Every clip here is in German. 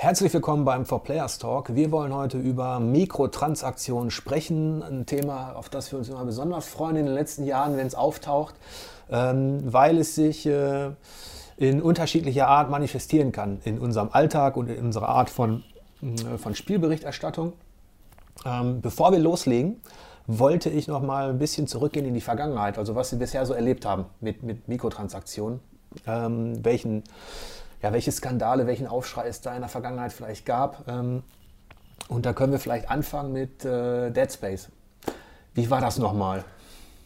Herzlich willkommen beim For Players Talk. Wir wollen heute über Mikrotransaktionen sprechen. Ein Thema, auf das wir uns immer besonders freuen in den letzten Jahren, wenn es auftaucht, ähm, weil es sich äh, in unterschiedlicher Art manifestieren kann in unserem Alltag und in unserer Art von, äh, von Spielberichterstattung. Ähm, bevor wir loslegen, wollte ich noch mal ein bisschen zurückgehen in die Vergangenheit, also was Sie bisher so erlebt haben mit, mit Mikrotransaktionen, ähm, welchen ja, welche Skandale, welchen Aufschrei es da in der Vergangenheit vielleicht gab. Ähm, und da können wir vielleicht anfangen mit äh, Dead Space. Wie war das nochmal?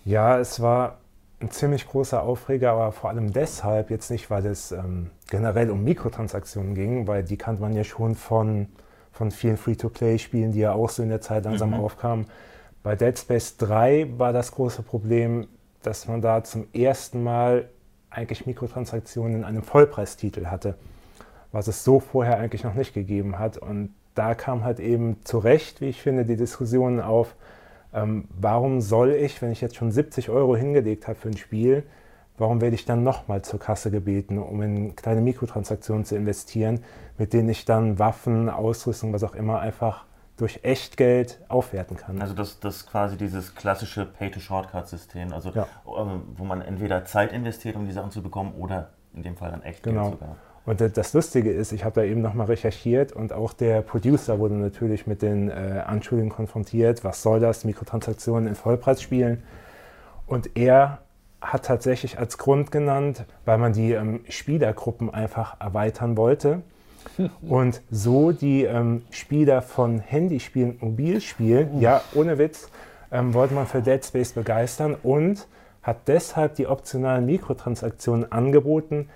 Ja, es war ein ziemlich großer Aufreger, aber vor allem deshalb, jetzt nicht, weil es ähm, generell um Mikrotransaktionen ging, weil die kannte man ja schon von, von vielen Free-to-Play-Spielen, die ja auch so in der Zeit langsam mhm. aufkamen. Bei Dead Space 3 war das große Problem, dass man da zum ersten Mal eigentlich Mikrotransaktionen in einem Vollpreistitel hatte, was es so vorher eigentlich noch nicht gegeben hat. Und da kam halt eben zu Recht, wie ich finde, die Diskussion auf, ähm, warum soll ich, wenn ich jetzt schon 70 Euro hingelegt habe für ein Spiel, warum werde ich dann nochmal zur Kasse gebeten, um in kleine Mikrotransaktionen zu investieren, mit denen ich dann Waffen, Ausrüstung, was auch immer einfach durch Echtgeld aufwerten kann. Also das, ist quasi dieses klassische Pay-to-Shortcut-System, also ja. ähm, wo man entweder Zeit investiert, um die Sachen zu bekommen, oder in dem Fall dann Echtgeld genau. sogar. Und das Lustige ist, ich habe da eben nochmal recherchiert und auch der Producer wurde natürlich mit den äh, Anschuldigungen konfrontiert. Was soll das? Mikrotransaktionen in Vollpreisspielen. Und er hat tatsächlich als Grund genannt, weil man die ähm, Spielergruppen einfach erweitern wollte und so die ähm, Spieler von Handyspielen, Mobilspielen, ja, ohne Witz, ähm, wollte man für Dead Space begeistern und hat deshalb die optionalen Mikrotransaktionen angeboten,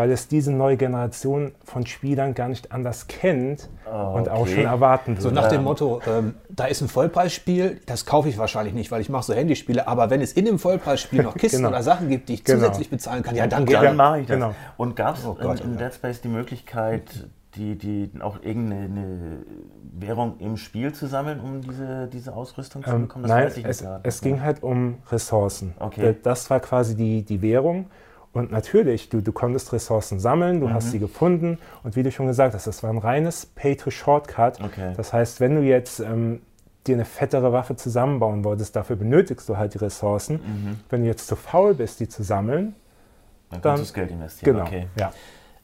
weil es diese neue Generation von Spielern gar nicht anders kennt oh, und auch schon erwarten würde. So nach dem Motto, ähm, da ist ein Vollpreisspiel, das kaufe ich wahrscheinlich nicht, weil ich mache so Handyspiele, aber wenn es in dem Vollpreisspiel noch Kisten genau. oder Sachen gibt, die ich genau. zusätzlich bezahlen kann, ja dann gerne. Dann mache ich das. Genau. Und gab es oh in, in Dead Space die Möglichkeit, die, die auch irgendeine Währung im Spiel zu sammeln, um diese, diese Ausrüstung zu ähm, bekommen? Das nein, es, es, ging halt um Ressourcen. Okay. Das war quasi die, die Währung. Und natürlich, du, du konntest Ressourcen sammeln, du mhm. hast sie gefunden und wie du schon gesagt hast, das war ein reines Pay-to-Shortcut. Okay. Das heißt, wenn du jetzt ähm, dir eine fettere Waffe zusammenbauen wolltest, dafür benötigst du halt die Ressourcen. Mhm. Wenn du jetzt zu faul bist, die zu sammeln, dann, dann kannst du das Geld investieren. Genau, okay. ja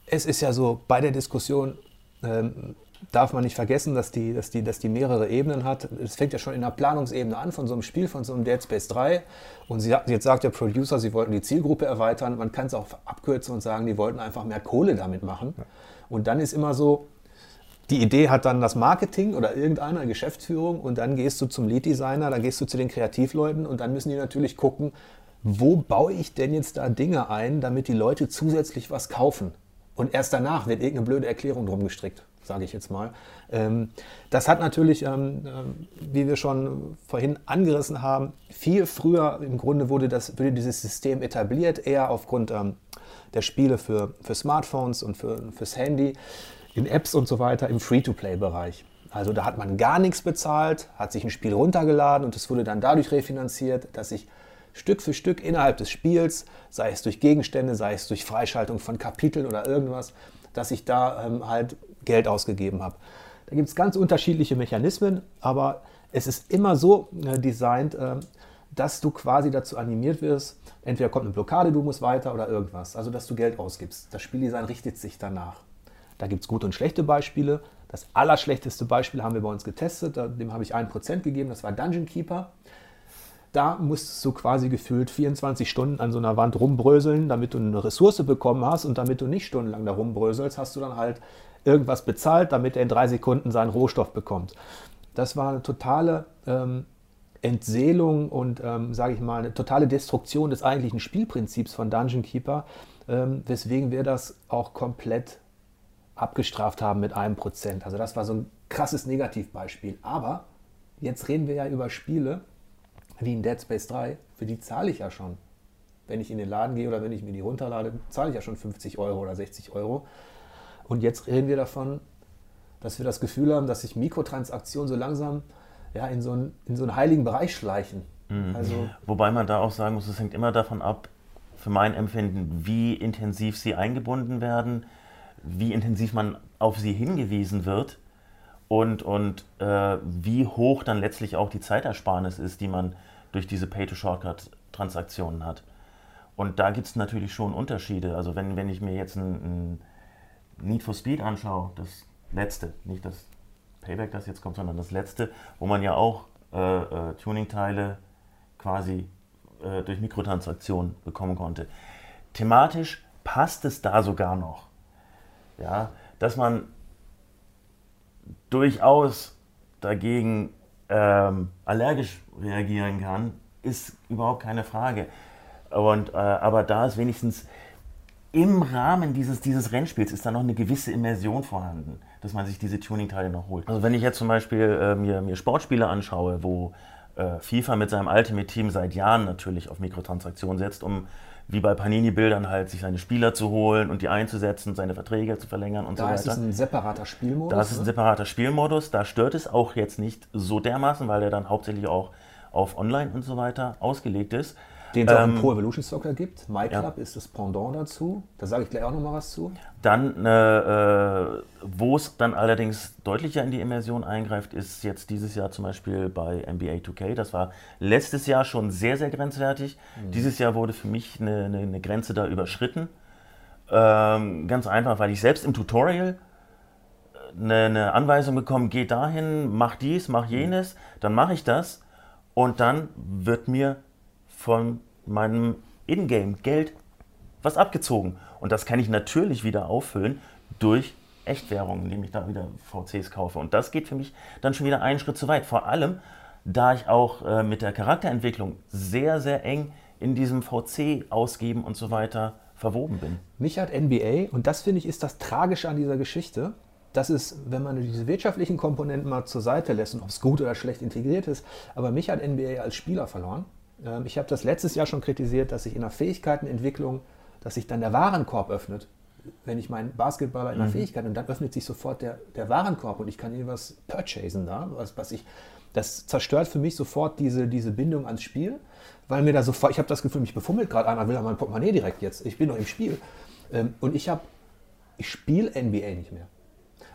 es ist ja so, bei der Diskussion ähm, darf man nicht vergessen, dass die, dass, die, dass die mehrere Ebenen hat. Es fängt ja schon in der Planungsebene an von so einem Spiel, von so einem Dead Space 3. Und sie, jetzt sagt der Producer, sie wollten die Zielgruppe erweitern. Man kann es auch abkürzen und sagen, die wollten einfach mehr Kohle damit machen. Und dann ist immer so, die Idee hat dann das Marketing oder irgendeiner Geschäftsführung und dann gehst du zum Lead Designer, dann gehst du zu den Kreativleuten und dann müssen die natürlich gucken, wo baue ich denn jetzt da Dinge ein, damit die Leute zusätzlich was kaufen. Und erst danach wird irgendeine blöde Erklärung drum gestrickt, sage ich jetzt mal. Ähm, das hat natürlich, ähm, ähm, wie wir schon vorhin angerissen haben, viel früher im Grunde wurde, das, wurde dieses System etabliert, eher aufgrund der Spiele für, für Smartphones und für, fürs Handy, in Apps und so weiter im Free-to-Play-Bereich. Also da hat man gar nichts bezahlt, hat sich ein Spiel runtergeladen und es wurde dann dadurch refinanziert, dass ich Stück für Stück innerhalb des Spiels, sei es durch Gegenstände, sei es durch Freischaltung von Kapiteln oder irgendwas, dass ich da ähm, halt Geld ausgegeben habe. Da gibt es ganz unterschiedliche Mechanismen, aber es ist immer so äh, designt, äh, dass du quasi dazu animiert wirst, entweder kommt eine Blockade, du musst weiter oder irgendwas, also dass du Geld ausgibst. Das Spieldesign richtet sich danach. Da gibt es gute und schlechte Beispiele. Das allerschlechteste Beispiel haben wir bei uns getestet, dem habe ich 1% gegeben, das war Dungeon Keeper da musst du quasi gefühlt 24 Stunden an so einer Wand rumbröseln, damit du eine Ressource bekommen hast und damit du nicht stundenlang da rumbröselst, hast du dann halt irgendwas bezahlt, damit er in drei Sekunden seinen Rohstoff bekommt. Das war eine totale ähm, Entseelung und, ähm, sage ich mal, eine totale Destruktion des eigentlichen Spielprinzips von Dungeon Keeper, ähm, weswegen wir das auch komplett abgestraft haben mit einem Prozent. Also das war so ein krasses Negativbeispiel. Aber jetzt reden wir ja über Spiele, wie in Dead Space 3, für die zahle ich ja schon. Wenn ich in den Laden gehe oder wenn ich mir die runterlade, zahle ich ja schon 50 Euro oder 60 Euro. Und jetzt reden wir davon, dass wir das Gefühl haben, dass sich Mikrotransaktionen so langsam ja, in, so einen, in so einen heiligen Bereich schleichen. Mhm. Also, Wobei man da auch sagen muss, es hängt immer davon ab, für mein Empfinden, wie intensiv sie eingebunden werden, wie intensiv man auf sie hingewiesen wird und, und äh, wie hoch dann letztlich auch die Zeitersparnis ist, die man durch diese Pay-to-Shortcut-Transaktionen hat. Und da gibt es natürlich schon Unterschiede. Also wenn, wenn ich mir jetzt ein, ein Need for Speed anschaue, das letzte, nicht das Payback, das jetzt kommt, sondern das letzte, wo man ja auch äh, äh, Tuning-Teile quasi äh, durch Mikrotransaktionen bekommen konnte. Thematisch passt es da sogar noch. Ja, dass man durchaus dagegen ähm, allergisch reagieren kann, ist überhaupt keine Frage. Und, äh, aber da ist wenigstens im Rahmen dieses, dieses Rennspiels ist da noch eine gewisse Immersion vorhanden, dass man sich diese Tuning-Teile noch holt. Also wenn ich jetzt zum Beispiel äh, mir, mir Sportspiele anschaue, wo äh, FIFA mit seinem Ultimate-Team seit Jahren natürlich auf Mikrotransaktionen setzt, um wie bei Panini-Bildern halt sich seine Spieler zu holen und die einzusetzen, seine Verträge zu verlängern und da so weiter. Da ist es ein separater Spielmodus. Da ist es ein ne? separater Spielmodus. Da stört es auch jetzt nicht so dermaßen, weil der dann hauptsächlich auch auf Online und so weiter ausgelegt ist. Den es ähm, auch im Pro Evolution Soccer gibt. MyClub ja. ist das Pendant dazu. Da sage ich gleich auch noch mal was zu. Dann, äh, wo es dann allerdings deutlicher in die Immersion eingreift, ist jetzt dieses Jahr zum Beispiel bei NBA 2K. Das war letztes Jahr schon sehr, sehr grenzwertig. Mhm. Dieses Jahr wurde für mich eine, eine, eine Grenze da überschritten. Ähm, ganz einfach, weil ich selbst im Tutorial eine, äh, eine Anweisung bekomme, geh dahin, mach dies, mach jenes, dann mache ich das und dann wird mir von meinem Ingame-Geld was abgezogen. Und das kann ich natürlich wieder auffüllen durch Echtwährungen, indem ich da wieder VCs kaufe. Und das geht für mich dann schon wieder einen Schritt zu weit. Vor allem, da ich auch äh, mit der Charakterentwicklung sehr, sehr eng in diesem VC ausgeben und so weiter verwoben bin. Mich hat NBA, und das finde ich ist das Tragische an dieser Geschichte, das ist, wenn man diese wirtschaftlichen Komponenten mal zur Seite lässt und ob es gut oder schlecht integriert ist, aber mich hat NBA als Spieler verloren. Ähm, ich habe das letztes Jahr schon kritisiert, dass sich in der Fähigkeitenentwicklung, dass sich dann der Warenkorb öffnet. Wenn ich meinen Basketballer in der mhm. Fähigkeit und dann öffnet sich sofort der, der Warenkorb und ich kann irgendwas purchasen da, was, was ich, das zerstört für mich sofort diese, diese Bindung ans Spiel, weil mir da sofort, ich habe das Gefühl, mich befummelt gerade einer, will an mein Portemonnaie direkt jetzt. Ich bin noch im Spiel. Ähm, und ich habe, ich spiele NBA nicht mehr.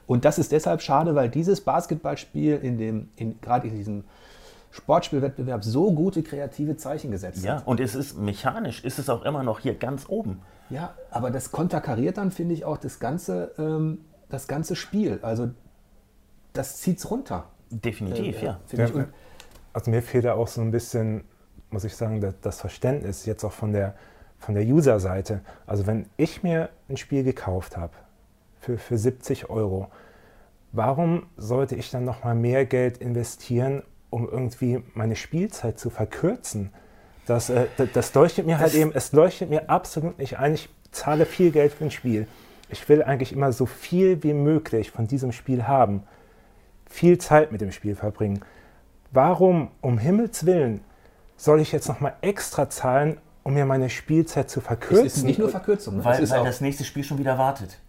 Und das ist deshalb schade, weil dieses Basketballspiel in dem, in, gerade in diesem Sportspielwettbewerb so gute kreative Zeichen gesetzt ja, hat. Ja, und es ist mechanisch, ist es auch immer noch hier ganz oben. Ja, aber das konterkariert dann, finde ich, auch das ganze, ähm, das ganze Spiel. Also das zieht es runter. Definitiv, äh, ja. ja also mir fehlt da auch so ein bisschen, muss ich sagen, das, das Verständnis jetzt auch von der, von der User-Seite. Also wenn ich mir ein Spiel gekauft habe für, für 70 Euro, warum sollte ich dann nochmal mehr Geld investieren, um irgendwie meine Spielzeit zu verkürzen. Das, äh, das leuchtet mir halt das eben, es leuchtet mir absolut nicht ein. Ich zahle viel Geld für ein Spiel. Ich will eigentlich immer so viel wie möglich von diesem Spiel haben. Viel Zeit mit dem Spiel verbringen. Warum, um Himmels Willen, soll ich jetzt nochmal extra zahlen, um mir meine Spielzeit zu verkürzen? Es ist nicht nur Verkürzung. Ne? Weil, weil das nächste Spiel schon wieder wartet.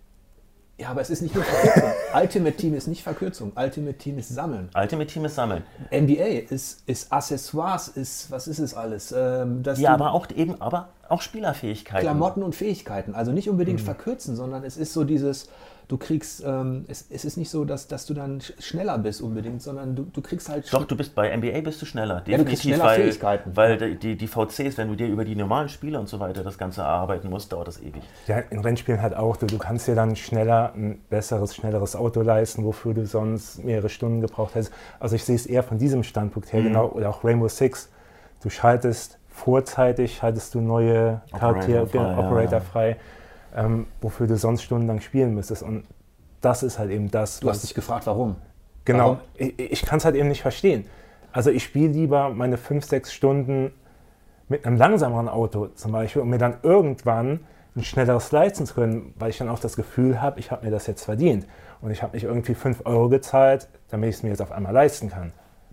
Ja, aber es ist nicht nur Verkürzung. Ultimate Team ist nicht Verkürzung. Ultimate Team ist Sammeln. Ultimate Team ist Sammeln. NBA ist, ist Accessoires, ist, was ist es alles? Ähm, ja, aber auch eben, aber auch Spielerfähigkeiten. Klamotten und Fähigkeiten. Also nicht unbedingt mhm. verkürzen, sondern es ist so dieses, du kriegst, ähm, es, es, ist nicht so, dass, dass du dann schneller bist unbedingt, sondern du, du kriegst halt. Doch, du bist bei NBA bist du schneller. Definitiv, ja, du kriegst schneller weil, Fähigkeiten. Weil die, die VCs, wenn du dir über die normalen Spiele und so weiter das Ganze erarbeiten musst, dauert das ewig. Ja, in Rennspielen halt auch. Du, du kannst dir dann schneller ein besseres, schnelleres Auto leisten, wofür du sonst mehrere Stunden gebraucht hättest. Also ich sehe es eher von diesem Standpunkt her, mhm. genau, oder auch Rainbow Six. Du schaltest vorzeitig, schaltest du neue Charaktere, Operator frei, Operator ja. frei ähm, wofür du sonst stundenlang spielen müsstest. Und das ist halt eben das. Du hast dich gefragt, warum? Genau, warum? ich, ich kann es halt eben nicht verstehen. Also ich spiele lieber meine fünf, sechs Stunden mit einem langsameren Auto zum Beispiel, um mir dann irgendwann ein schnelleres leisten zu können, weil ich dann auch das Gefühl habe, ich habe mir das jetzt verdient. Und ich habe nicht irgendwie 5 Euro gezahlt, damit ich es mir jetzt auf einmal leisten kann.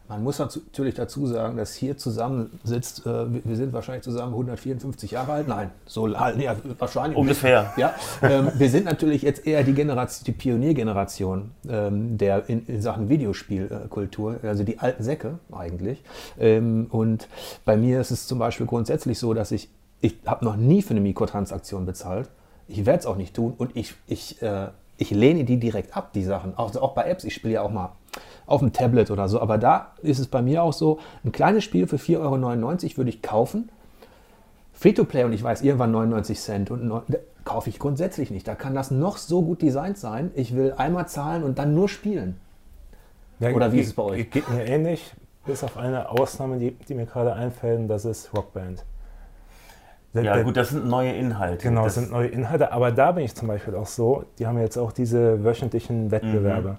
Man muss natürlich dazu sagen, dass hier zusammen sitzt, äh, wir sind wahrscheinlich zusammen 154 Jahre alt. Nein, so alt, nee, wahrscheinlich. Ungefähr. Ja, ähm, wir sind natürlich jetzt eher die Generation, die Pioniergeneration ähm, der in, in, Sachen Videospielkultur, also die alten Säcke eigentlich. Ähm, und bei mir ist es zum Beispiel grundsätzlich so, dass ich, ich habe noch nie für eine Mikrotransaktion bezahlt. Ich werde es auch nicht tun und ich, ich äh, ich lehne die direkt ab, die Sachen. Also auch bei Apps, ich spiele ja auch mal auf dem Tablet oder so, aber da ist es bei mir auch so, ein kleines Spiel für 4,99 Euro würde ich kaufen. Free-to-Play und ich weiß irgendwann 99 Cent und neun, kaufe ich grundsätzlich nicht. Da kann das noch so gut designt sein. Ich will einmal zahlen und dann nur spielen. Ja, Oder wie ist es bei euch? Geht mir ähnlich, bis auf eine Ausnahme, die, die mir gerade einfällt, und das ist Rockband. Der- Ja, der- gut, das sind neue Inhalte. Genau, das das sind neue Inhalte, aber da bin ich zum Beispiel auch so, die haben jetzt auch diese wöchentlichen Wettbewerbe.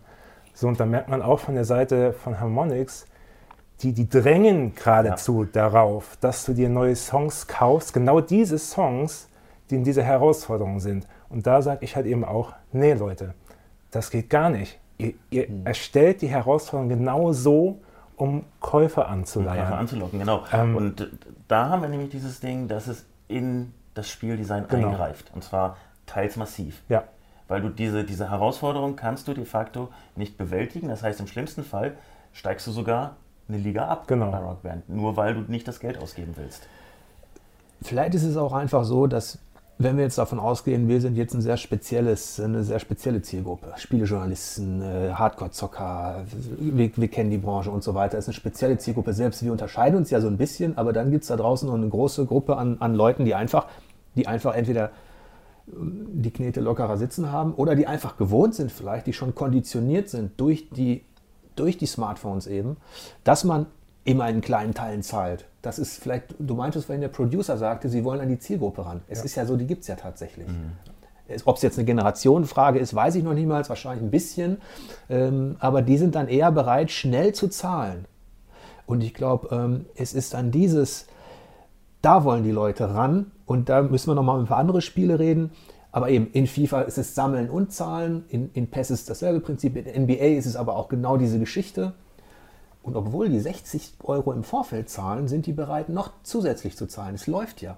So, und da merkt man auch von der Seite von Harmonix, die, die drängen geradezu darauf, dass du dir neue Songs kaufst, genau diese Songs, die in dieser Herausforderung sind. Und da sage ich halt eben auch, nee Leute, das geht gar nicht. Ihr, ihr erstellt die Herausforderung genau so, um Käufer Käufer anzuleiern. anzulocken, genau. Ähm, und da haben wir nämlich dieses Ding, dass es in das Spieldesign Genau. eingreift. Und zwar teils massiv. Ja, Weil du diese, diese Herausforderung kannst du de facto nicht bewältigen. Das heißt, im schlimmsten Fall steigst du sogar eine Liga ab Genau. bei Rockband. Nur weil du nicht das Geld ausgeben willst. Vielleicht ist es auch einfach so, dass wenn wir jetzt davon ausgehen, wir sind jetzt ein sehr spezielles, eine sehr spezielle Zielgruppe, Spielejournalisten, äh, Hardcore-Zocker, wir, wir kennen die Branche und so weiter, ist eine spezielle Zielgruppe. Selbst wir unterscheiden uns ja so ein bisschen, aber dann gibt es da draußen noch eine große Gruppe an, an Leuten, die einfach, die einfach entweder die Knete lockerer sitzen haben oder die einfach gewohnt sind, vielleicht, die schon konditioniert sind durch die, durch die Smartphones eben, dass man immer in kleinen Teilen zahlt. Das ist vielleicht, du meintest, wenn der Producer sagte, sie wollen an die Zielgruppe ran. Es ist ja so, die gibt es ja tatsächlich. Es- Ob es jetzt eine Generationenfrage ist, weiß ich noch niemals, wahrscheinlich ein bisschen. Ähm, aber die sind dann eher bereit, schnell zu zahlen. Und ich glaube, ähm, es ist an dieses, da wollen die Leute ran. Und da müssen wir nochmal über andere Spiele reden. Aber eben in FIFA ist es Sammeln und Zahlen, in, in PES ist dasselbe Prinzip, in NBA ist es aber auch genau diese Geschichte. Und obwohl die 60 Euro im Vorfeld zahlen, sind die bereit, noch zusätzlich zu zahlen. Es läuft ja.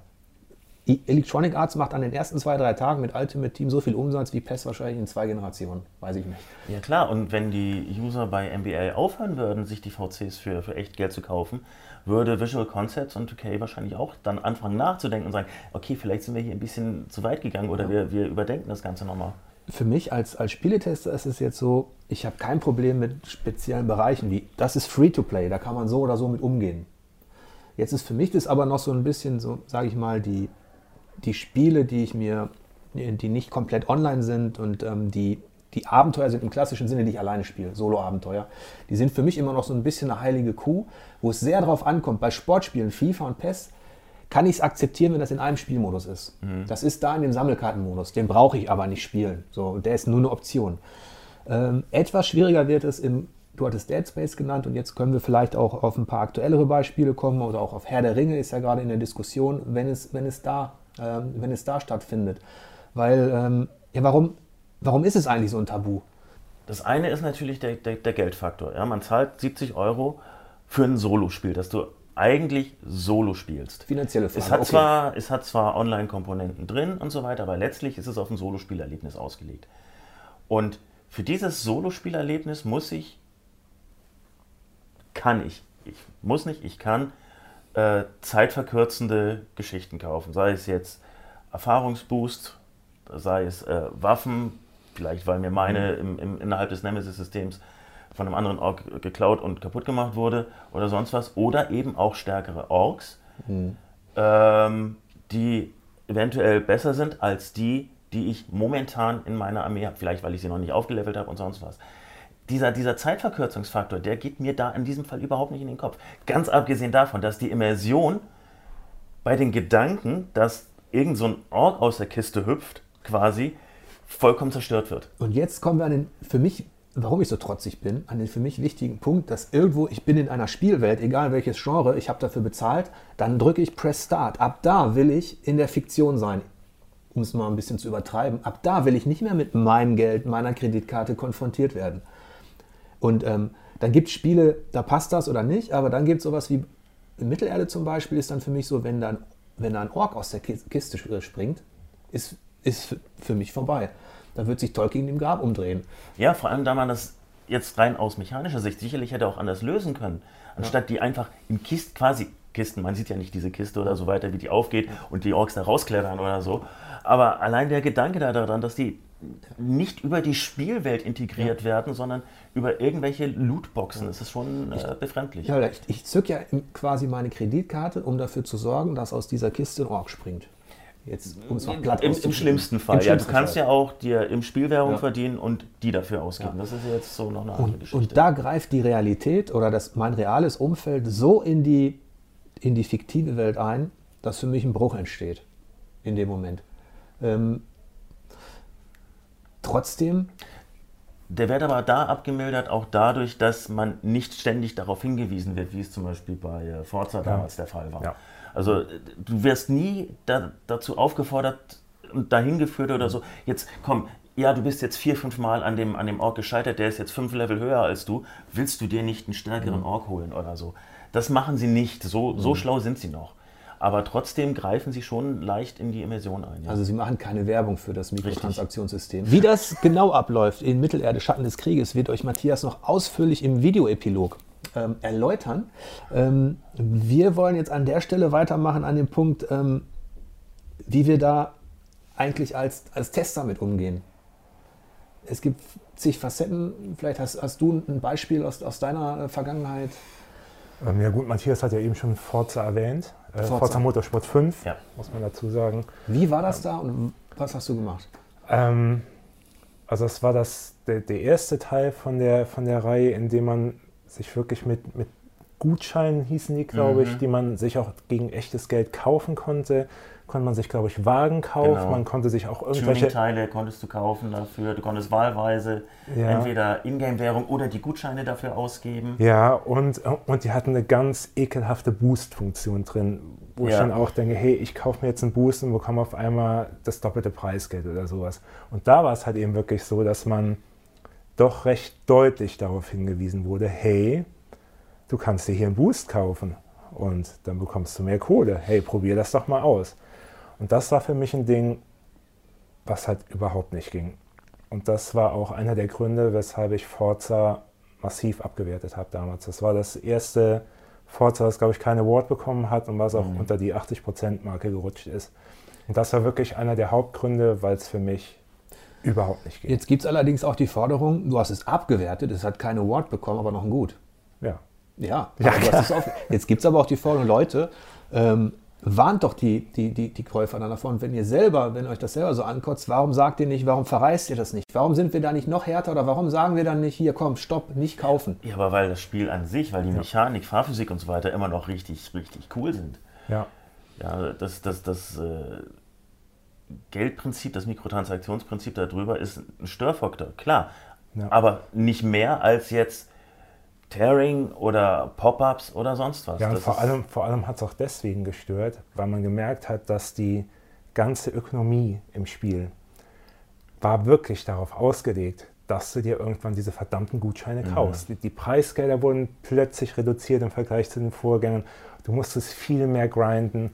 Electronic Arts macht an den ersten zwei, drei Tagen mit Ultimate Team so viel Umsatz wie PES wahrscheinlich in zwei Generationen. Weiß ich nicht. Ja klar, und wenn die User bei NBA aufhören würden, sich die VCs für, für echt Geld zu kaufen, würde Visual Concepts und 2K wahrscheinlich auch dann anfangen nachzudenken und sagen, okay, vielleicht sind wir hier ein bisschen zu weit gegangen oder wir, wir überdenken das Ganze nochmal. Für mich als, als Spieletester ist es jetzt so, ich habe kein Problem mit speziellen Bereichen wie, das ist Free-to-Play, da kann man so oder so mit umgehen. Jetzt ist für mich das aber noch so ein bisschen so, sage ich mal, die, die Spiele, die ich mir, die nicht komplett online sind und ähm, die, die Abenteuer sind im klassischen Sinne, die ich alleine spiele, Solo-Abenteuer, die sind für mich immer noch so ein bisschen eine heilige Kuh, wo es sehr darauf ankommt, bei Sportspielen, FIFA und PES, kann ich es akzeptieren, wenn das in einem Spielmodus ist. Das ist da in dem Sammelkartenmodus, den brauche ich aber nicht spielen. So, der ist nur eine Option. Ähm, etwas schwieriger wird es im, du hattest Dead Space genannt und jetzt können wir vielleicht auch auf ein paar aktuellere Beispiele kommen oder auch auf Herr der Ringe ist ja gerade in der Diskussion, wenn es, wenn es, da, ähm, wenn es da stattfindet. Weil, ähm, ja, warum, warum ist es eigentlich so ein Tabu? Das eine ist natürlich der, der, der Geldfaktor. Ja? Man zahlt 70 Euro für ein Solospiel, das du eigentlich solo spielst. Finanzielle Frage. Es hat, okay. zwar, es hat zwar Online-Komponenten drin und so weiter, aber letztlich ist es auf ein Solospielerlebnis ausgelegt. Und für dieses Solospielerlebnis muss ich, kann ich, ich muss nicht, ich kann äh, zeitverkürzende Geschichten kaufen. Sei es jetzt Erfahrungsboost, sei es äh, Waffen, vielleicht weil mir meine im, im, innerhalb des Nemesis-Systems von einem anderen Ork geklaut und kaputt gemacht wurde oder sonst was. Oder eben auch stärkere Orks, ähm, die eventuell besser sind als die, die ich momentan in meiner Armee habe. Vielleicht, weil ich sie noch nicht aufgelevelt habe und sonst was. Dieser, dieser Zeitverkürzungsfaktor, der geht mir da in diesem Fall überhaupt nicht in den Kopf. Ganz abgesehen davon, dass die Immersion bei den Gedanken, dass irgend so ein Ork aus der Kiste hüpft, quasi vollkommen zerstört wird. Und jetzt kommen wir an den, für mich, warum ich so trotzig bin, an den für mich wichtigen Punkt, dass irgendwo, ich bin in einer Spielwelt, egal welches Genre, ich habe dafür bezahlt, dann drücke ich Press Start. Ab da will ich in der Fiktion sein. Um es mal ein bisschen zu übertreiben. Ab da will ich nicht mehr mit meinem Geld, meiner Kreditkarte konfrontiert werden. Und ähm, dann gibt es Spiele, da passt das oder nicht, aber dann gibt es sowas wie in Mittelerde zum Beispiel, ist dann für mich so, wenn dann, wenn da ein Ork aus der Kis- Kiste äh, springt, ist, ist für- mich vorbei. Da wird sich Tolkien im Grab umdrehen. Ja, vor allem da man das jetzt rein aus mechanischer Sicht sicherlich hätte auch anders lösen können. Anstatt die einfach in Kist quasi Kisten. Man sieht ja nicht diese Kiste oder so weiter, wie die aufgeht und die Orks da rausklettern oder so. Aber allein der Gedanke da daran, dass die nicht über die Spielwelt integriert ja. werden, sondern über irgendwelche Lootboxen. Das ist schon äh, befremdlich. Ja, ich, ich zücke ja quasi meine Kreditkarte, um dafür zu sorgen, dass aus dieser Kiste ein Ork springt. Jetzt, um es mal platt Im, Im schlimmsten Fall. Im ja, du kannst Fall. ja auch dir im Spiel Währung ja. verdienen und die dafür ausgeben. Ja. Das ist jetzt so noch eine andere und, Geschichte. Und da greift die Realität oder das, mein reales Umfeld so in die, in die fiktive Welt ein, dass für mich ein Bruch entsteht in dem Moment. Ähm, trotzdem. Der wird aber da abgemildert, auch dadurch, dass man nicht ständig darauf hingewiesen wird, wie es zum Beispiel bei äh, Forza damals der Fall war. Also du wirst nie da, dazu aufgefordert und dahin geführt oder so. Jetzt komm, ja, du bist jetzt vier, fünf Mal an dem, an dem Ork gescheitert, der ist jetzt fünf Level höher als du. Willst du dir nicht einen stärkeren mhm. Ork holen oder so? Das machen sie nicht. So, so mhm. schlau sind sie noch. Aber trotzdem greifen sie schon leicht in die Immersion ein. Ja. Also sie machen keine Werbung für das Mikrotransaktionssystem. Wie das genau abläuft in Mittelerde Schatten des Krieges, wird euch Matthias noch ausführlich im Videoepilog ähm, erläutern. Ähm, wir wollen jetzt an der Stelle weitermachen an dem Punkt, ähm, wie wir da eigentlich als, als Tester mit umgehen. Es gibt zig Facetten. Vielleicht hast, hast du ein Beispiel aus, aus deiner äh, Vergangenheit. Ähm, ja gut, Matthias hat ja eben schon Forza erwähnt. Äh, Forza. Motorsport 5, ja. muss man dazu sagen. Wie war das da und was hast du gemacht? Ähm, also es war das, der, der erste Teil von der, von der Reihe, in dem man sich wirklich mit, mit Gutscheinen hießen die, glaube mhm. ich, die man sich auch gegen echtes Geld kaufen konnte. Konnte man sich, glaube ich, Wagen kaufen. Genau. Man konnte sich auch irgendwelche. Teile konntest du kaufen dafür. Du konntest wahlweise ja. entweder Ingame-Währung oder die Gutscheine dafür ausgeben. Ja, und, und die hatten eine ganz ekelhafte Boost-Funktion drin, wo ja. ich dann auch denke, hey, ich kaufe mir jetzt einen Boost und bekomme auf einmal das doppelte Preisgeld oder sowas. Und da war es halt eben wirklich so, dass man doch recht deutlich darauf hingewiesen wurde, hey, du kannst dir hier einen Boost kaufen und dann bekommst du mehr Kohle. Hey, probier das doch mal aus. Und das war für mich ein Ding, was halt überhaupt nicht ging. Und das war auch einer der Gründe, weshalb ich Forza massiv abgewertet habe damals. Das war das erste Forza, das, glaube ich, kein Award bekommen hat und was auch mhm. unter die 80%-Marke gerutscht ist. Und das war wirklich einer der Hauptgründe, weil es für mich überhaupt nicht geht. Jetzt gibt es allerdings auch die Forderung, du hast es abgewertet, es hat kein Award bekommen, aber noch ein Gut. Ja. Ja, ja jetzt gibt es aber auch die Forderung, Leute, ähm, warnt doch die, die, die, die Käufer dann davon. Wenn ihr selber, wenn euch das selber so ankotzt, warum sagt ihr nicht, warum verreist ihr das nicht? Warum sind wir da nicht noch härter oder warum sagen wir dann nicht, hier komm, stopp, nicht kaufen? Ja, aber weil das Spiel an sich, weil die Mechanik, Fahrphysik und so weiter immer noch richtig, richtig cool sind. Ja. Ja, das, das, das, äh, Geldprinzip, das Mikrotransaktionsprinzip darüber ist ein Störfaktor, klar. Ja. Aber nicht mehr als jetzt Tearing oder Pop-ups oder sonst was. Ja, und vor allem, vor allem hat es auch deswegen gestört, weil man gemerkt hat, dass die ganze Ökonomie im Spiel war wirklich darauf ausgelegt, dass du dir irgendwann diese verdammten Gutscheine mhm. kaufst. Mhm. Die, die, Preisgelder wurden plötzlich reduziert im Vergleich zu den Vorgängern. Du musstest viel mehr grinden.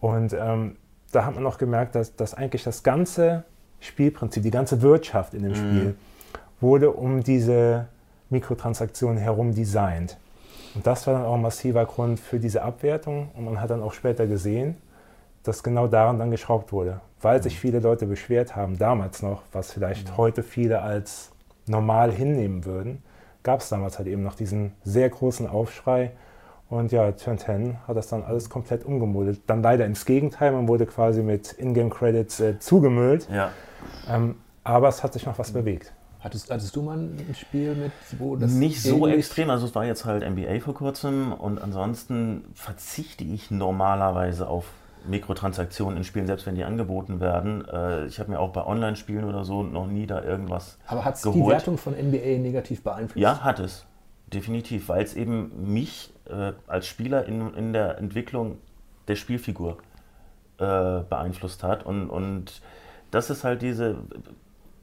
Und ähm, da hat man auch gemerkt, dass, dass eigentlich das ganze Spielprinzip, die ganze Wirtschaft in dem mhm. Spiel wurde um diese Mikrotransaktionen herum designt. Und das war dann auch ein massiver Grund für diese Abwertung. Und man hat dann auch später gesehen, dass genau daran dann geschraubt wurde. Weil mhm. sich viele Leute beschwert haben, damals noch, was vielleicht mhm. heute viele als normal hinnehmen würden, gab es damals halt eben noch diesen sehr großen Aufschrei, und ja, Turn 10 hat das dann alles komplett umgemodelt. Dann leider ins Gegenteil, man wurde quasi mit Ingame-Credits äh, zugemüllt. Ja. Ähm, aber es hat sich noch was mhm. bewegt. Hattest, hattest, du mal ein Spiel mit, wo das. Nicht so extrem, also es war jetzt halt NBA vor kurzem und ansonsten verzichte ich normalerweise auf Mikrotransaktionen in Spielen, selbst wenn die angeboten werden. Äh, ich habe mir auch bei Online-Spielen oder so noch nie da irgendwas. Aber hat es die Wertung von NBA negativ beeinflusst? Ja, hat es. Definitiv, weil es eben mich äh, als Spieler in, in der Entwicklung der Spielfigur äh, beeinflusst hat. Und, und das ist halt diese,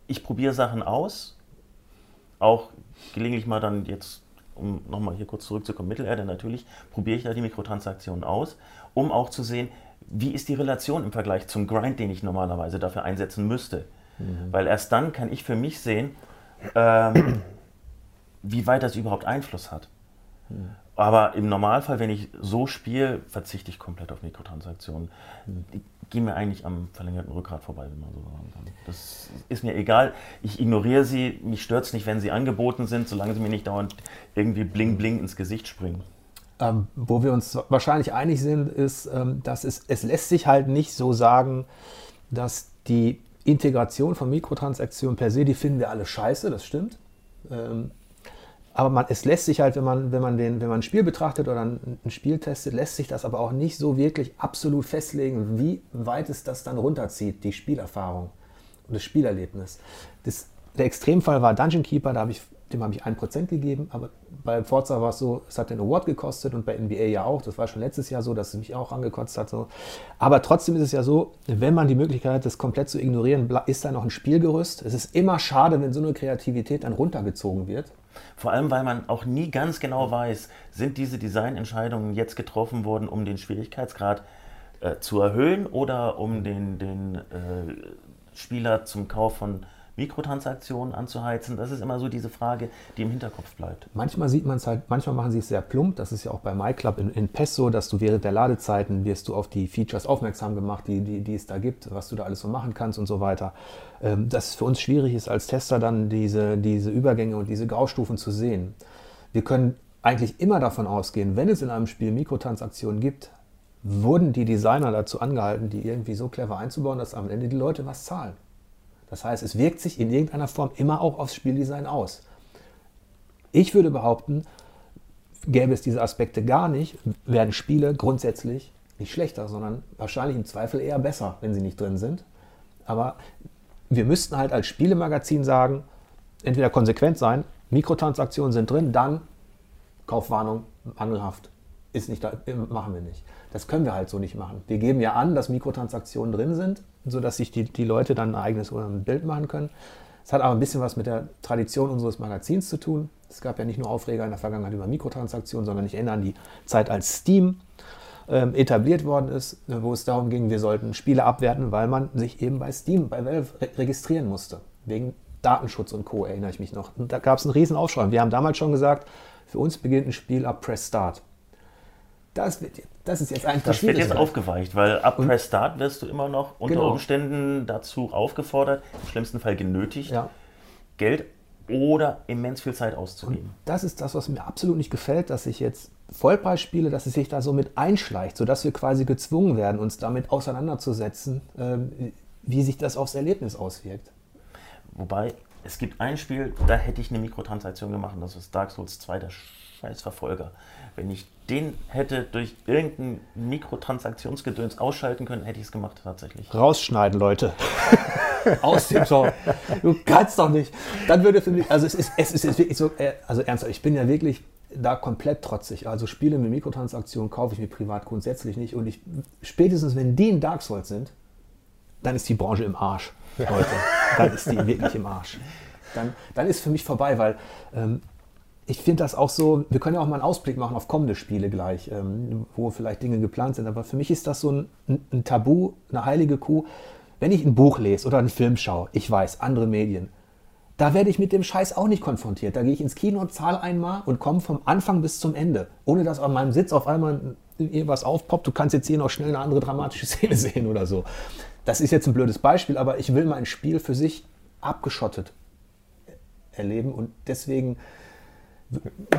ich probiere Sachen aus, auch gelegentlich mal dann jetzt, um nochmal hier kurz zurückzukommen, Mittelerde natürlich, probiere ich da die Mikrotransaktionen aus, um auch zu sehen, wie ist die Relation im Vergleich zum Grind, den ich normalerweise dafür einsetzen müsste. Mhm. Weil erst dann kann ich für mich sehen, ähm, wie weit das überhaupt Einfluss hat. Mhm. Aber im Normalfall, wenn ich so spiele, verzichte ich komplett auf Mikrotransaktionen. Die gehen mir eigentlich am verlängerten Rückgrat vorbei, wenn man so sagen kann. Das ist mir egal. Ich ignoriere sie. Mich stört es nicht, wenn sie angeboten sind, solange sie mir nicht dauernd irgendwie bling bling ins Gesicht springen. Ähm, wo wir uns wahrscheinlich einig sind, ist, ähm, dass es, es lässt sich halt nicht so sagen, dass die Integration von Mikrotransaktionen per se, die finden wir alle scheiße, das stimmt. Ähm, aber man, es lässt sich halt, wenn man, wenn, man den, wenn man ein Spiel betrachtet oder ein, Spiel testet, lässt sich das aber auch nicht so wirklich absolut festlegen, wie weit es das dann runterzieht, die Spielerfahrung und das Spielerlebnis. Das, der Extremfall war Dungeon Keeper, da habe ich dem habe ich 1% gegeben, aber bei Forza war es so, es hat den Award gekostet und bei NBA ja auch. Das war schon letztes Jahr so, dass es mich auch angekotzt hat. So. Aber trotzdem ist es ja so, wenn man die Möglichkeit hat, das komplett zu ignorieren, ist da noch ein Spielgerüst. Es ist immer schade, wenn so eine Kreativität dann runtergezogen wird. Vor allem, weil man auch nie ganz genau weiß, sind diese Designentscheidungen jetzt getroffen worden, um den Schwierigkeitsgrad äh, zu erhöhen oder um den, den äh, Spieler zum Kauf von Mikrotransaktionen anzuheizen? Das ist immer so diese Frage, die im Hinterkopf bleibt. Manchmal sieht man es halt, manchmal machen sie es sehr plump. Das ist ja auch bei MyClub in, in PES so, dass du während der Ladezeiten wirst du auf die Features aufmerksam gemacht, die, die, die es da gibt, was du da alles so machen kannst und so weiter. Ähm, dass es für uns schwierig ist als Tester dann diese, diese Übergänge und diese Graustufen zu sehen. Wir können eigentlich immer davon ausgehen, wenn es in einem Spiel Mikrotransaktionen gibt, wurden die Designer dazu angehalten, die irgendwie so clever einzubauen, dass am Ende die Leute was zahlen. Das heißt, es wirkt sich in irgendeiner Form immer auch aufs Spieldesign aus. Ich würde behaupten, gäbe es diese Aspekte gar nicht, werden Spiele grundsätzlich nicht schlechter, sondern wahrscheinlich im Zweifel eher besser, wenn sie nicht drin sind. Aber wir müssten halt als Spielemagazin sagen, entweder konsequent sein, Mikrotransaktionen sind drin, dann Kaufwarnung, mangelhaft, ist nicht da, machen wir nicht. Das können wir halt so nicht machen. Wir geben ja an, dass Mikrotransaktionen drin sind, sodass sich die, die Leute dann ein eigenes Bild machen können. Es hat aber ein bisschen was mit der Tradition unseres Magazins zu tun. Es gab ja nicht nur Aufreger in der Vergangenheit über Mikrotransaktionen, sondern ich erinnere an die Zeit, als Steam ähm, etabliert worden ist, wo es darum ging, wir sollten Spiele abwerten, weil man sich eben bei Steam, bei Valve re registrieren musste. Wegen Datenschutz und Co. erinnere ich mich noch. Und da gab es einen riesen Aufschrei. Wir haben damals schon gesagt, für uns beginnt ein Spiel ab Press Start. Das, wird, das ist jetzt eigentlich Das wird jetzt aufgeweicht, weil ab und Press Start wirst du immer noch unter genau. Umständen dazu aufgefordert, im schlimmsten Fall genötigt, ja. Geld oder immens viel Zeit auszugeben. Und das ist das, was mir absolut nicht gefällt, dass ich jetzt Vollpreisspiele, dass es sich da so mit einschleicht, sodass wir quasi gezwungen werden, uns damit auseinanderzusetzen, ähm, wie sich das aufs Erlebnis auswirkt. Wobei, es gibt ein Spiel, da hätte ich eine Mikrotransaktion gemacht, das ist Dark Souls 2, der scheiß Verfolger. Wenn ich den hätte durch irgendein Mikrotransaktionsgedöns ausschalten können, hätte ich es gemacht tatsächlich. Rausschneiden, Leute. Aus dem Song. Du kannst doch nicht. Dann würde für mich, also es ist, es ist wirklich so, äh, also ernsthaft, ich bin ja wirklich da komplett trotzig. Also Spiele mit Mikrotransaktionen kaufe ich mir privat grundsätzlich nicht. Und ich, spätestens wenn die in Dark Souls sind, dann ist die Branche im Arsch, Leute. Dann ist die wirklich im Arsch. Dann, dann ist für mich vorbei, weil ähm, ich finde das auch so, wir können ja auch mal einen Ausblick machen auf kommende Spiele gleich, ähm, wo vielleicht Dinge geplant sind, aber für mich ist das so ein, ein, Tabu, eine heilige Kuh. Wenn ich ein Buch lese oder einen Film schaue, ich weiß, andere Medien, da werde ich mit dem Scheiß auch nicht konfrontiert. Da gehe ich ins Kino, zahle einmal und komme vom Anfang bis zum Ende, ohne dass an meinem Sitz auf einmal irgendwas aufpoppt. Du kannst jetzt hier noch schnell eine andere dramatische Szene sehen oder so. Das ist jetzt ein blödes Beispiel, aber ich will mein Spiel für sich abgeschottet erleben und deswegen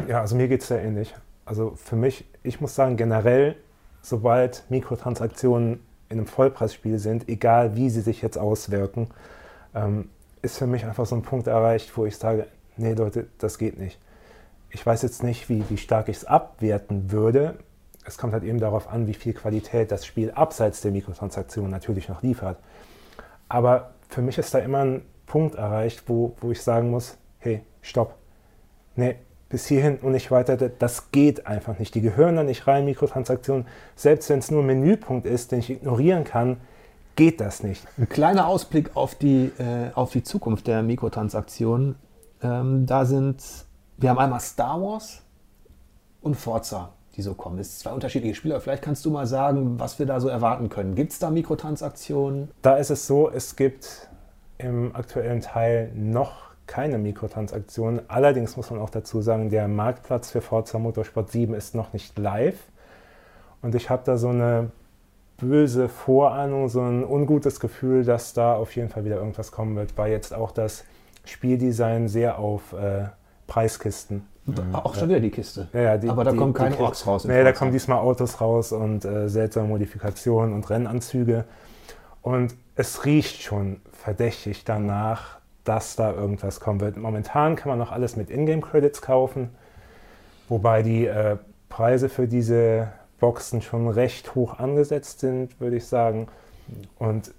ja, also mir geht es sehr ähnlich. Also für mich, ich muss sagen, generell, sobald Mikrotransaktionen in einem Vollpreisspiel sind, egal wie sie sich jetzt auswirken, ähm, ist für mich einfach so ein Punkt erreicht, wo ich sage, nee Leute, das geht nicht. Ich weiß jetzt nicht, wie, wie stark ich es abwerten würde. Es kommt halt eben darauf an, wie viel Qualität das Spiel abseits der Mikrotransaktionen natürlich noch liefert. Aber für mich ist da immer ein Punkt erreicht, wo, wo ich sagen muss, hey, stopp. Nee, bis hierhin und nicht weiter, das geht einfach nicht. Die gehören da nicht rein, Mikrotransaktionen. Selbst wenn es nur ein Menüpunkt ist, den ich ignorieren kann, geht das nicht. Ein kleiner Ausblick auf die, äh, auf die Zukunft der Mikrotransaktionen. Ähm, da sind, wir haben einmal Star Wars und Forza, die so kommen. Es sind zwei unterschiedliche Spiele. Vielleicht kannst du mal sagen, was wir da so erwarten können. Gibt es da Mikrotransaktionen? Da ist es so, es gibt im aktuellen Teil noch keine Mikrotransaktionen. Allerdings muss man auch dazu sagen, der Marktplatz für Forza Motorsport 7 ist noch nicht live. Und ich habe da so eine böse Vorahnung, so ein ungutes Gefühl, dass da auf jeden Fall wieder irgendwas kommen wird, weil jetzt auch das Spieldesign sehr auf äh, Preiskisten. Mhm. Auch schon wieder die Kiste. Ja, ja, die, Aber da die, kommen keine Orks raus. Nee, da kommen diesmal Autos raus und äh, seltsame Modifikationen und Rennanzüge. Und es riecht schon verdächtig danach, dass da irgendwas kommen wird. Momentan kann man noch alles mit Ingame-Credits kaufen, wobei die äh, Preise für diese Boxen schon recht hoch angesetzt sind, würde ich sagen. Und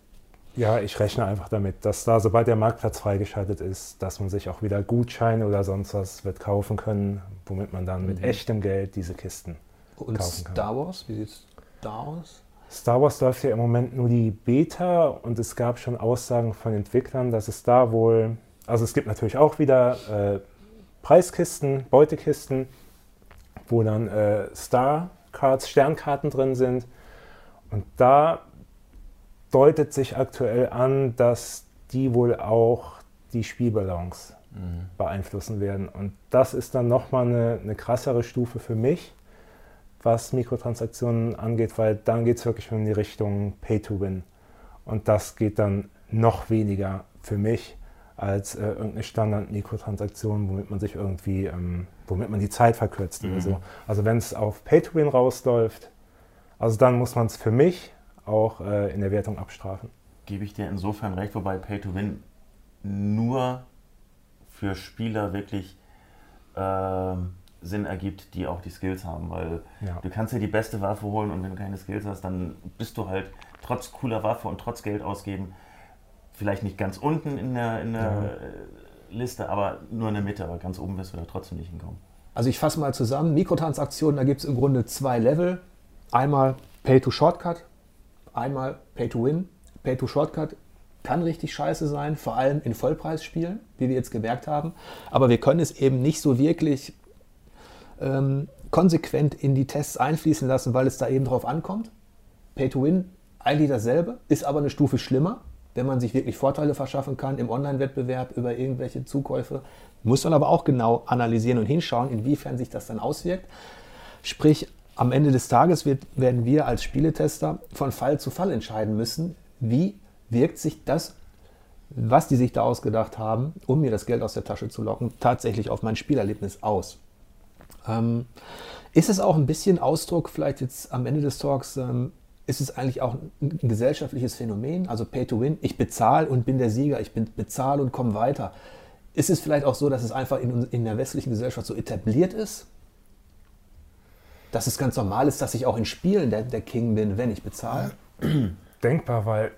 ja, ich rechne einfach damit, dass da, sobald der Marktplatz freigeschaltet ist, dass man sich auch wieder Gutscheine oder sonst was wird kaufen können, womit man dann mit Mhm. echtem Geld diese Kisten Und kaufen kann. Star Wars, wie sieht's da aus? Star Wars läuft ja im Moment nur die Beta und es gab schon Aussagen von Entwicklern, dass es da wohl, also es gibt natürlich auch wieder äh, Preiskisten, Beutekisten, wo dann äh, Star Cards, Sternkarten drin sind. Und da deutet sich aktuell an, dass die wohl auch die Spielbalance Mhm. beeinflussen werden. Und das ist dann nochmal eine, eine krassere Stufe für mich, was Mikrotransaktionen angeht, weil dann geht es wirklich in die Richtung Pay-to-Win. Und das geht dann noch weniger für mich als äh, irgendeine Standard-Mikrotransaktion, womit man sich irgendwie, ähm, womit man die Zeit verkürzt oder Mhm. so. Also wenn es auf Pay-to-Win rausläuft, also dann muss man es für mich auch äh, in der Wertung abstrafen. Gebe ich dir insofern recht, wobei Pay to Win nur für Spieler wirklich ähm, Sinn ergibt, die auch die Skills haben, weil Ja. du kannst dir die beste Waffe holen und wenn du keine Skills hast, dann bist du halt trotz cooler Waffe und trotz Geld ausgeben vielleicht nicht ganz unten in der, in der Ja. äh, Liste, aber nur in der Mitte, aber ganz oben wirst du da trotzdem nicht hinkommen. Also ich fasse mal zusammen, Mikrotransaktionen, da gibt es im Grunde zwei Level. Einmal Pay to Shortcut, einmal Pay to Win. Pay to Shortcut kann richtig scheiße sein, vor allem in Vollpreisspielen, wie wir jetzt gemerkt haben. Aber wir können es eben nicht so wirklich ähm, konsequent in die Tests einfließen lassen, weil es da eben drauf ankommt. Pay to Win eigentlich dasselbe, ist aber eine Stufe schlimmer, wenn man sich wirklich Vorteile verschaffen kann im Online-Wettbewerb über irgendwelche Zukäufe. Muss man aber auch genau analysieren und hinschauen, inwiefern sich das dann auswirkt. Sprich, am Ende des Tages wird, werden wir als Spieletester von Fall zu Fall entscheiden müssen, wie wirkt sich das, was die sich da ausgedacht haben, um mir das Geld aus der Tasche zu locken, tatsächlich auf mein Spielerlebnis aus. Ähm, ist es auch ein bisschen Ausdruck, vielleicht jetzt am Ende des Talks, ähm, ist es eigentlich auch ein, gesellschaftliches Phänomen, also Pay to Win, ich bezahle und bin der Sieger, ich bin bezahle und komme weiter. Ist es vielleicht auch so, dass es einfach in, in der westlichen Gesellschaft so etabliert ist? Dass es ganz normal ist, dass ich auch in Spielen der, der King bin, wenn ich bezahle? denkbar, weil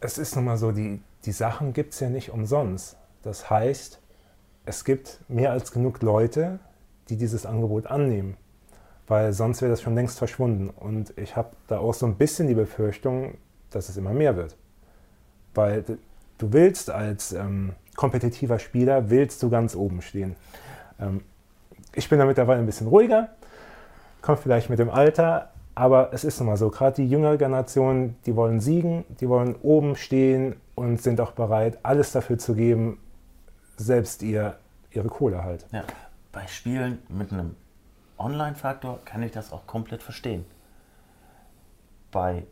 es ist nun mal so, die, die Sachen gibt es ja nicht umsonst. Das heißt, es gibt mehr als genug Leute, die dieses Angebot annehmen, weil sonst wäre das schon längst verschwunden. Und ich habe da auch so ein bisschen die Befürchtung, dass es immer mehr wird. Weil du willst als ähm, kompetitiver Spieler, willst du ganz oben stehen. Ähm, ich bin da mittlerweile ein bisschen ruhiger, kommt vielleicht mit dem Alter, aber es ist nun mal so, gerade die jüngere Generation, die wollen siegen, die wollen oben stehen und sind auch bereit, alles dafür zu geben, selbst ihr, ihre Kohle halt. Ja, bei Spielen mit einem Online-Faktor kann ich das auch komplett verstehen. Bei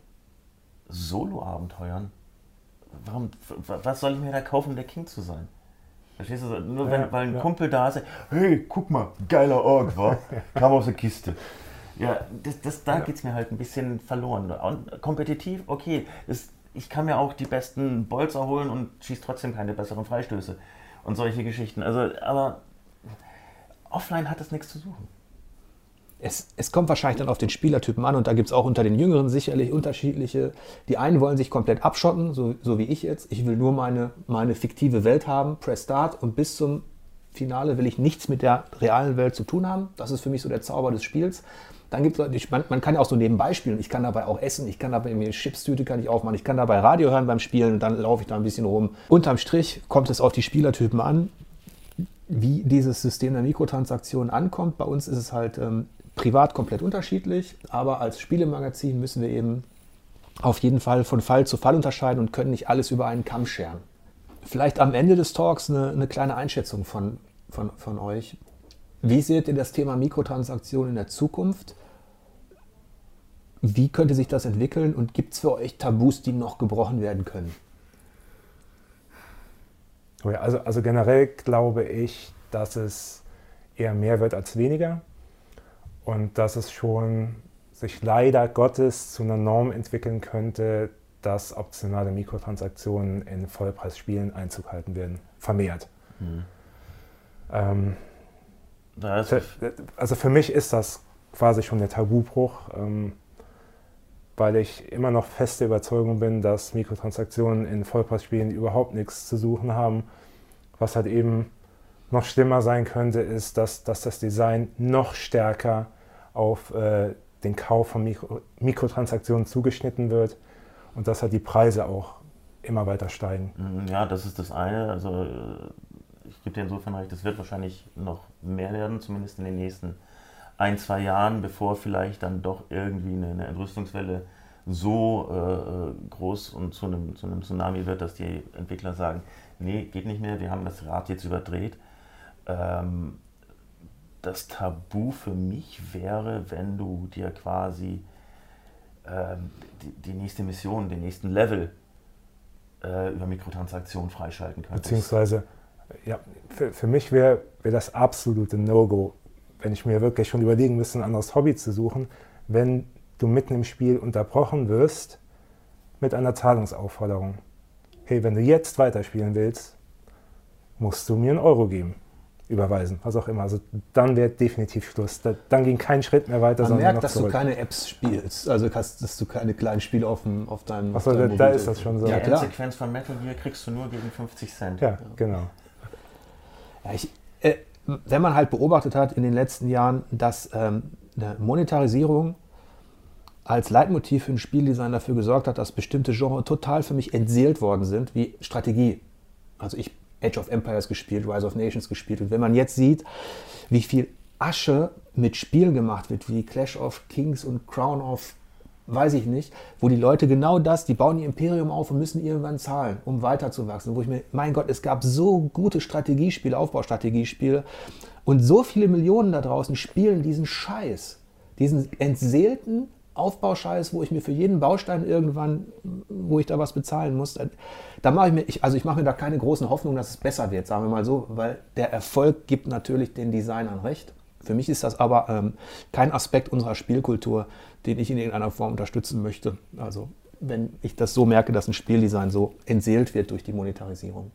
Solo-Abenteuern, warum, was soll ich mir da kaufen, um der King zu sein? Verstehst du? Nur wenn, Ja, weil ein ja. Kumpel da ist, hey, guck mal, geiler Org, wa? Kam aus der Kiste. Ja, das, das, da Ja. geht es mir halt ein bisschen verloren. Und kompetitiv, okay, das, ich kann mir auch die besten Bolzer holen und schieße trotzdem keine besseren Freistöße und solche Geschichten. Also, aber offline hat das nichts zu suchen. Es, es kommt wahrscheinlich dann auf den Spielertypen an und da gibt es auch unter den Jüngeren sicherlich unterschiedliche. Die einen wollen sich komplett abschotten, so, so wie ich jetzt. Ich will nur meine, meine fiktive Welt haben, Press Start und bis zum Finale will ich nichts mit der realen Welt zu tun haben. Das ist für mich so der Zauber des Spiels. Dann gibt es, man, man kann ja auch so nebenbei spielen. Ich kann dabei auch essen, ich kann dabei mir Chipstüte kann ich aufmachen, ich kann dabei Radio hören beim Spielen und dann laufe ich da ein bisschen rum. Unterm Strich kommt es auf die Spielertypen an wie dieses System der Mikrotransaktionen ankommt. Bei uns ist es halt ähm, privat komplett unterschiedlich, aber als Spielemagazin müssen wir eben auf jeden Fall von Fall zu Fall unterscheiden und können nicht alles über einen Kamm scheren. Vielleicht am Ende des Talks eine, eine kleine Einschätzung von, von, von euch. Wie seht ihr das Thema Mikrotransaktionen in der Zukunft? Wie könnte sich das entwickeln und gibt es für euch Tabus, die noch gebrochen werden können? Oh also, also generell glaube ich, dass es eher mehr wird als weniger und dass es schon sich leider Gottes zu einer Norm entwickeln könnte, dass optionale Mikrotransaktionen in Vollpreisspielen Einzug halten werden, vermehrt. Mhm. Ähm, für, also für mich ist das quasi schon der Tabubruch, ähm, weil ich immer noch feste Überzeugung bin, dass Mikrotransaktionen in Vollpreisspielen überhaupt nichts zu suchen haben. Was halt eben noch schlimmer sein könnte, ist, dass, dass das Design noch stärker auf äh, den Kauf von Mikro Mikrotransaktionen zugeschnitten wird und dass halt die Preise auch immer weiter steigen. Mhm, ja, das ist das eine. Also äh, ich gebe dir insofern recht, es wird wahrscheinlich noch mehr werden, zumindest in den nächsten ein, zwei Jahren, bevor vielleicht dann doch irgendwie eine, eine Entrüstungswelle so äh, groß und zu einem, zu einem Tsunami wird, dass die Entwickler sagen, nee, geht nicht mehr, wir haben das Rad jetzt überdreht. Ähm, das Tabu für mich wäre, wenn du dir quasi ähm, die, die, nächste Mission, den nächsten Level äh, über Mikrotransaktionen freischalten könntest. Beziehungsweise, ja, für, für mich wäre wär das absolute No-Go, wenn ich mir wirklich schon überlegen müsste, ein anderes Hobby zu suchen, wenn du mitten im Spiel unterbrochen wirst mit einer Zahlungsaufforderung. Hey, wenn du jetzt weiterspielen willst, musst du mir einen Euro geben überweisen, was auch immer. Also dann wäre definitiv Schluss. Da, dann ging kein Schritt mehr weiter. Man merkt, dass zurück. du keine Apps spielst, also dass du keine kleinen Spiele auf, dem, auf deinem Achso, da, da ist das schon so. Die ja, Endsequenz von Metal Gear kriegst du nur gegen 50 Cent. Ja, genau. Ja, ich, äh, wenn man halt beobachtet hat in den letzten Jahren, dass ähm, eine Monetarisierung als Leitmotiv für ein Spieldesign dafür gesorgt hat, dass bestimmte Genres total für mich entseelt worden sind, wie Strategie. Also ich Age of Empires gespielt, Rise of Nations gespielt. Und wenn man jetzt sieht, wie viel Asche mit Spielen gemacht wird, wie Clash of Kings und Crown of, weiß ich nicht, wo die Leute genau das, die bauen ihr Imperium auf und müssen irgendwann zahlen, um weiterzuwachsen. Wo ich mir, mein Gott, es gab so gute Strategiespiele, Aufbaustrategiespiele und so viele Millionen da draußen spielen diesen Scheiß, diesen entseelten Aufbauscheiß, wo ich mir für jeden Baustein irgendwann, wo ich da was bezahlen muss, da mache ich mir, ich, also ich mache mir da keine großen Hoffnungen, dass es besser wird, sagen wir mal so, weil der Erfolg gibt natürlich den Designern recht. Für mich ist das aber ähm, kein Aspekt unserer Spielkultur, den ich in irgendeiner Form unterstützen möchte. Also wenn ich das so merke, dass ein Spieldesign so entseelt wird durch die Monetarisierung.